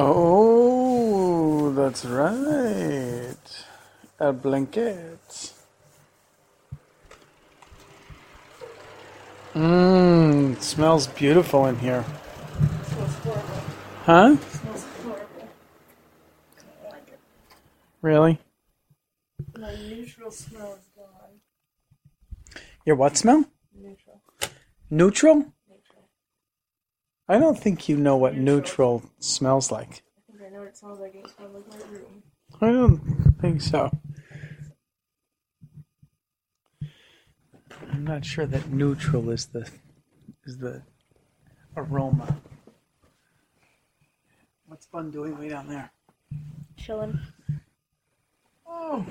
Oh, that's right. A blanket. Mmm, smells beautiful in here. smells horrible. Huh? smells horrible. I don't like it. Really? My neutral smell is gone. Your what smell? Neutral. Neutral? Neutral. I don't think you know what Neutral. neutral smells like. I think I know what it smells like. It smells like my room. I don't think so. I'm not sure that neutral is the is the aroma. What's Bun doing way down there? Chilling. Oh,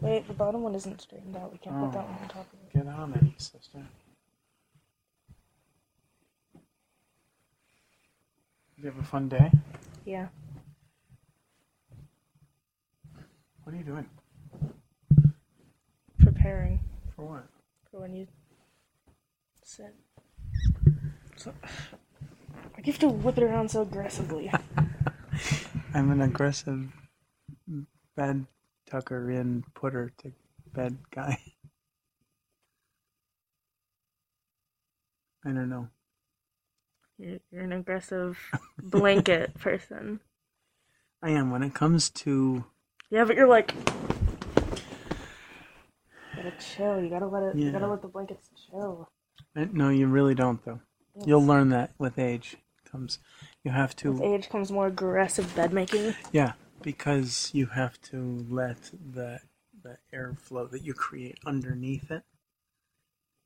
Wait, the bottom one isn't straightened out. We can't Oh. put that one on top of it. get on it, sister. You have a fun day? Yeah. What are you doing? Preparing For what? for when you sit. So, I have to whip it around so aggressively. I'm an aggressive bed tucker in putter to bed guy. I don't know. You're, you're an aggressive blanket person. I am when it comes to Yeah, but you're like. Gotta chill. You gotta let it. You gotta let the blankets chill. No, you really don't though. You'll learn that with age. Comes, you have to. With age comes more aggressive bed making. Yeah, because you have to let the the airflow that you create underneath it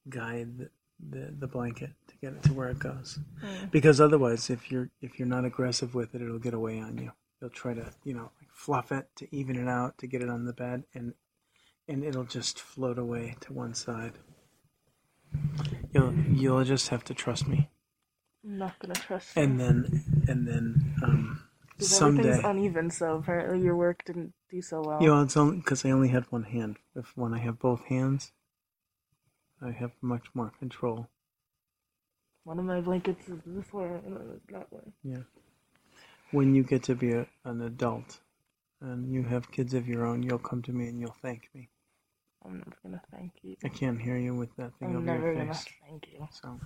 guide the, the, blanket to get it to where it goes. Mm. Because otherwise, if you're if you're not aggressive with it, it'll get away on you. You'll try to you know like fluff it to even it out to get it on the bed, and and it'll just float away to one side. You'll you'll just have to trust me, I'm not gonna trust you. and then and then um, someday. everything's uneven, so apparently your work didn't do so well. You know, it's only because I only had one hand. If when I have both hands, I have much more control. One of my blankets is this way, and it's that way. Yeah. When you get to be a, an adult and you have kids of your own, you'll come to me and you'll thank me. I'm never gonna thank you. I can't hear you with that thing I'm over never your gonna face. thank you. So.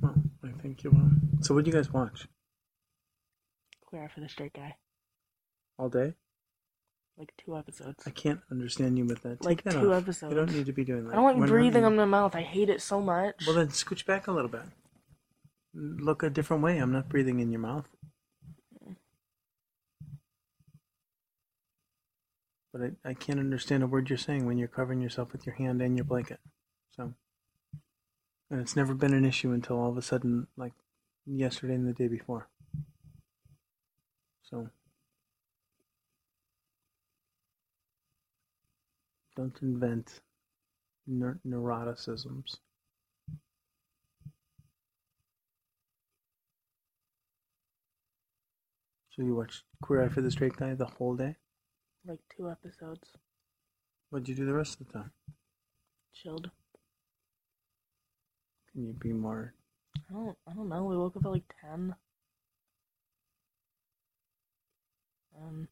Well, I think you will. So, what do you guys watch Queer Eye for the Straight Guy. all day? Like two episodes. I can't understand you with that. Take Like that two off. episodes. You don't need to be doing that. I don't We're breathing in- on my mouth. I hate it so much. Well, then scooch back a little bit. Look a different way. I'm not breathing in your mouth. But I, I can't understand a word you're saying when you're covering yourself with your hand and your blanket. So, and it's never been an issue until all of a sudden, like yesterday and the day before. So, don't invent neur- neuroticisms. So you watched Queer Eye for the Straight Guy the whole day? like two episodes. What'd you do the rest of the time? Chilled. Can you be more? I don't. I don't know. We woke up at like ten. Um.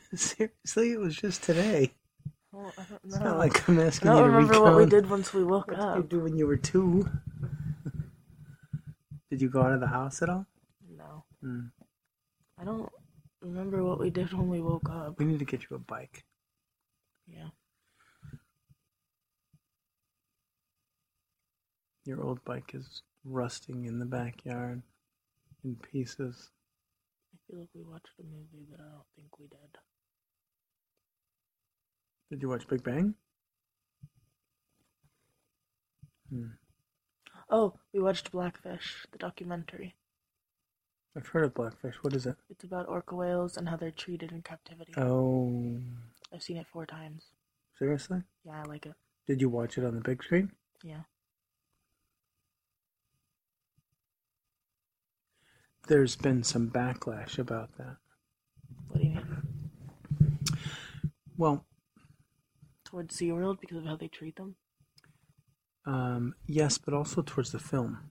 Seriously, it was just today. well, I don't It's not like I'm asking I don't you to remember what we did once we woke What did you do when you were two? did you go out of the house at all? No, Hmm. I don't remember what we did when we woke up. We need to get you a bike. Yeah. Your old bike is rusting in the backyard in pieces. I feel like we watched a movie, but I don't think we did. Did you watch Big Bang? Hmm. Oh, we watched Blackfish, the documentary. I've heard of Blackfish. What is it? It's about orca whales and how they're treated in captivity. Oh, I've seen it four times. seriously? Yeah, I like it. Did you watch it on the big screen? Yeah. There's been some backlash about that. What do you mean? Well, Towards SeaWorld because of how they treat them? Um, yes, but also towards the film.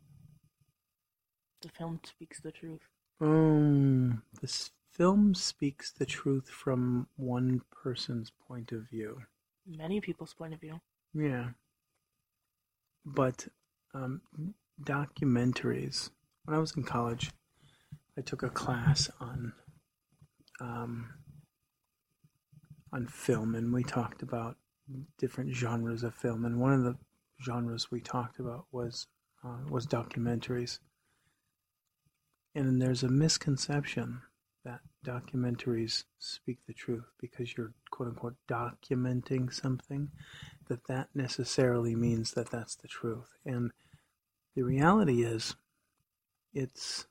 The film speaks the truth. Um, this film speaks the truth from one person's point of view. Many people's point of view. Yeah. But um, documentaries. When I was in college, I took a class on um, on film, and we talked about different genres of film. And one of the genres we talked about was uh, was documentaries. And there's a misconception that documentaries speak the truth because you're quote unquote documenting something that that necessarily means that that's the truth and the reality is it's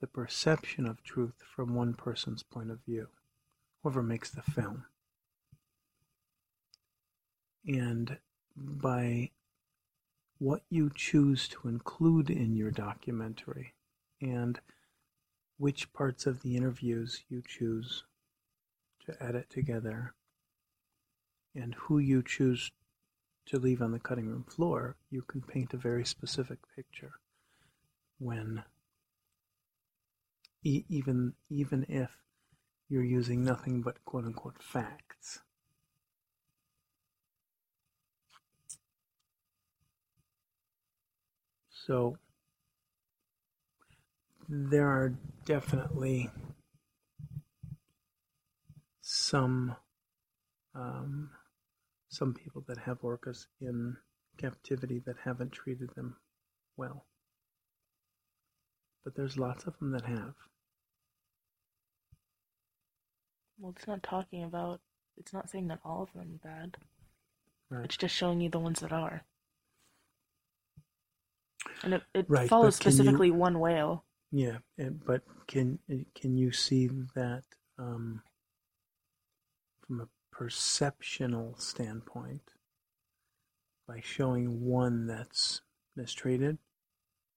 the perception of truth from one person's point of view whoever makes the film. And by what you choose to include in your documentary and which parts of the interviews you choose to edit together and who you choose to leave on the cutting room floor, you can paint a very specific picture when e- even even if you're using nothing but quote unquote facts. So there are definitely some um, some people that have orcas in captivity that haven't treated them well. But there's lots of them that have. Well, it's not talking about. It's not saying that all of them are bad. Right. It's just showing you the ones that are. And it, it Right, follows can you- specifically one whale. Yeah, and, but can can you see that um, from a perceptional standpoint by showing one that's mistreated,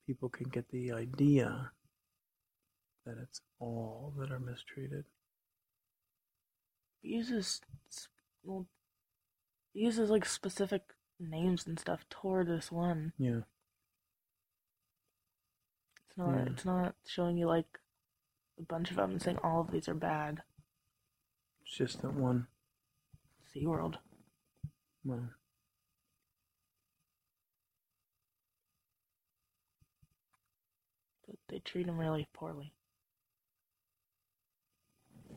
people can get the idea that it's all that are mistreated. Uses well, uses like specific names and stuff toward this one. Yeah, It's not. Yeah. It's not showing you like a bunch of them and saying all of these are bad. it's just that one. SeaWorld. Well, But they treat them really poorly.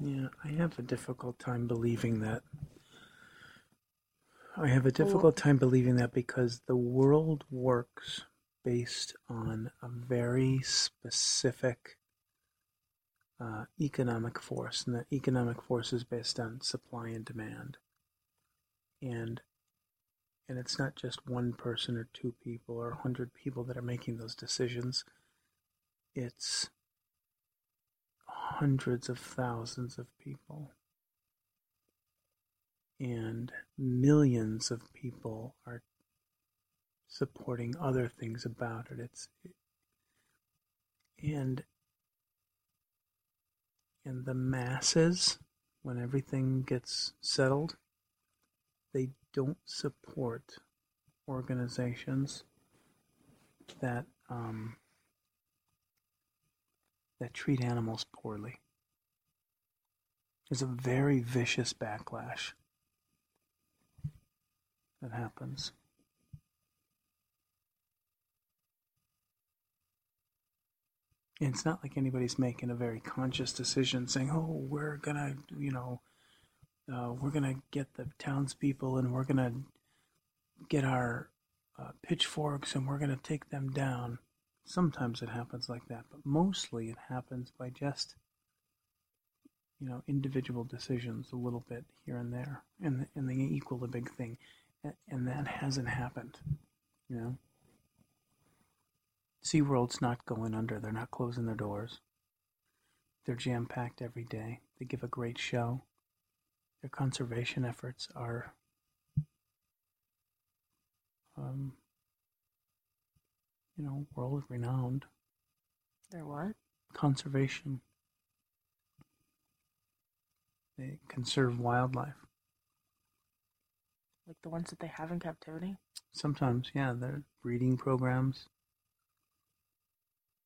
Yeah, I have a difficult time believing that. I have a difficult time believing that because the world works based on a very specific uh, economic force, and that economic force is based on supply and demand. And and it's not just one person or two people or a hundred people that are making those decisions. It's hundreds of thousands of people. And millions of people are supporting other things about it. It's and and the masses, when everything gets settled, they don't support organizations that um, that treat animals poorly. There's a very vicious backlash that happens. And it's not like anybody's making a very conscious decision saying, oh, we're going to, you know, uh, we're going to get the townspeople and we're going to get our uh, pitchforks and we're going to take them down. Sometimes it happens like that, but mostly it happens by just, you know, individual decisions a little bit here and there, and and they equal a big thing, and, and that hasn't happened, you know. SeaWorld's not going under. They're not closing their doors. They're jam packed every day. They give a great show. Their conservation efforts are um, you know, world renowned. They're what? Conservation. They conserve wildlife. Like the ones that they have in captivity? Sometimes, yeah, they're breeding programs,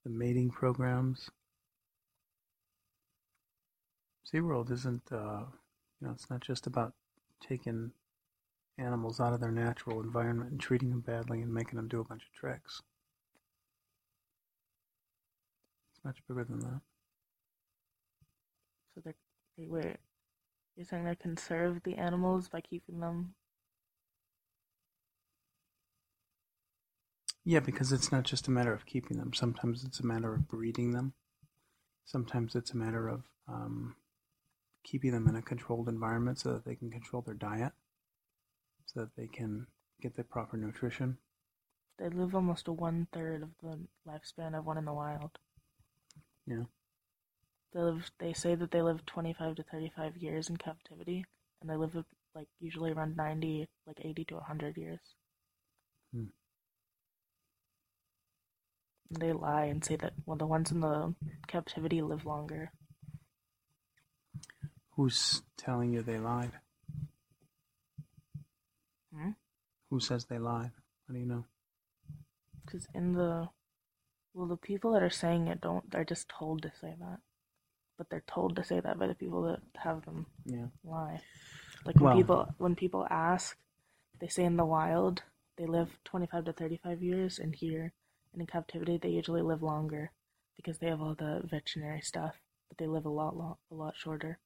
the mating programs. SeaWorld isn't, uh, you know, it's not just about taking animals out of their natural environment and treating them badly and making them do a bunch of tricks. It's much bigger than that. So they're they wait. You're saying they conserve the animals by keeping them Yeah, because it's not just a matter of keeping them. Sometimes it's a matter of breeding them. Sometimes it's a matter of um, keeping them in a controlled environment so that they can control their diet, so that they can get the proper nutrition. they live almost a one third of the lifespan of one in the wild. Yeah. They live they say that they live twenty five to thirty five years in captivity and they live like usually around ninety like eighty to hundred years. Hmm. They lie and say that well the ones in the captivity live longer. Who's telling you they lied? Hmm? Who says they lied? How do you know? Because in the well the people that are saying it don't they're just told to say that. But they're told to say that by the people that have them Yeah. lie. Like when Well- people when people ask, they say in the wild they live twenty five to thirty five years, and here and in captivity they usually live longer because they have all the veterinary stuff, but they live a lot lo- a lot shorter.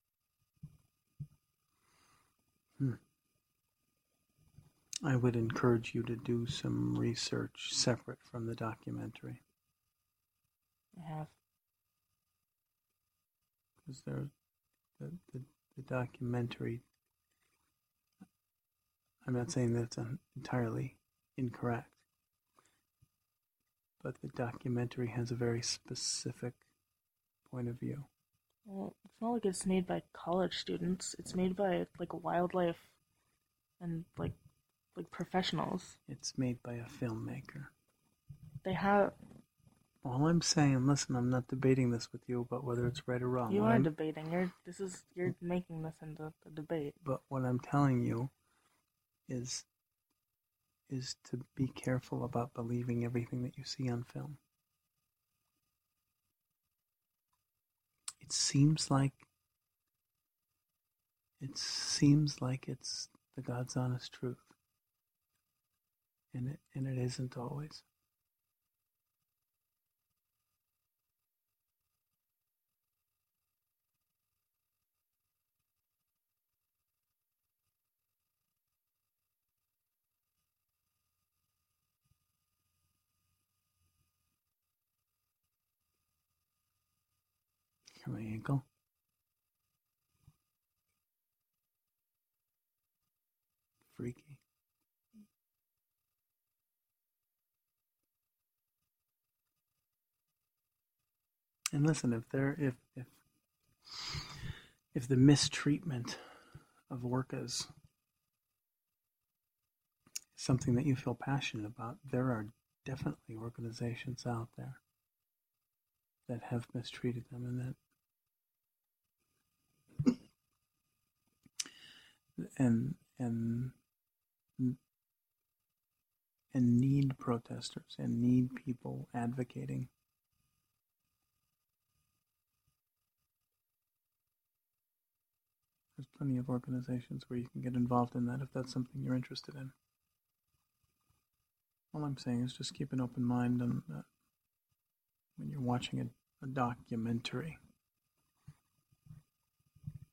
Hmm. I would encourage you to do some research separate from the documentary have because there, the, the the documentary. I'm not saying that it's un- entirely incorrect, but the documentary has a very specific point of view. well, it's not like it's made by college students. It's made by like wildlife and like like professionals. It's made by a filmmaker. They have All I'm saying, listen, I'm not debating this with you about whether it's right or wrong. you What are I'm- debating. You're this is you're making this into a debate. but what I'm telling you is is to be careful about believing everything that you see on film. It seems like it seems like it's the God's honest truth. And it and it isn't always. My ankle. Freaky. And listen, if there if if if the mistreatment of orcas is something that you feel passionate about, there are definitely organizations out there that have mistreated them and that and and and need protesters and need people advocating. There's plenty of organizations where you can get involved in that if that's something you're interested in. All i'm saying is just keep an open mind and uh, when you're watching a, a documentary.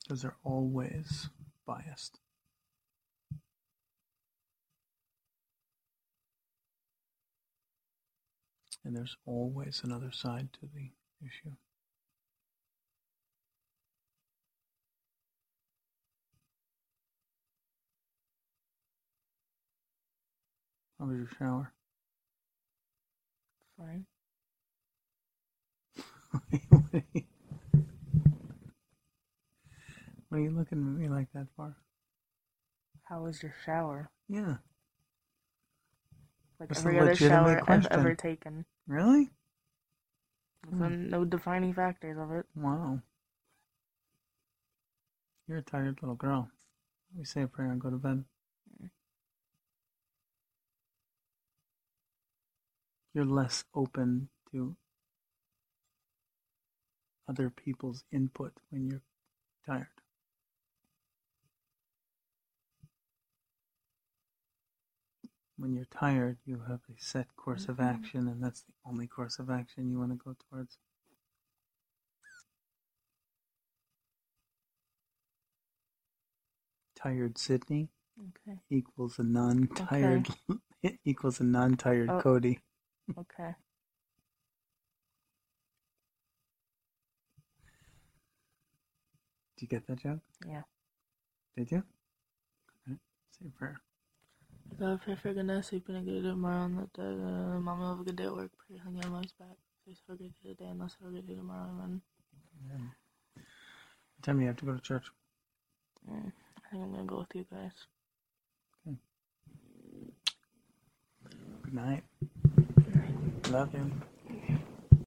Because they're always biased. And there's always another side to the issue. How was your shower? Fine. What are you looking at me like that for? How was your shower? Yeah. Like That's every other shower question. I've ever taken. Really? Hmm. No defining factors of it. Wow. You're a tired little girl. We say a prayer and go to bed. You're less open to other people's input when you're tired. When you're tired, you have a set course of Mhm. action, and that's the only course of action you want to go towards. Tired Sydney Okay. equals a non-tired equals a non-tired Oh. Cody. Okay. Did you get that joke? Yeah. Did you? Okay. Say a prayer. God, pray for goodness, we've been a good tomorrow, and that uh, mom will have a good day at work. Pray for the almost back. Please have a great day today, and let's have a good day tomorrow. Amen. Amen. What time do you have to go to church? Mm, I think I'm gonna go with you guys. Okay. Good night. Love you.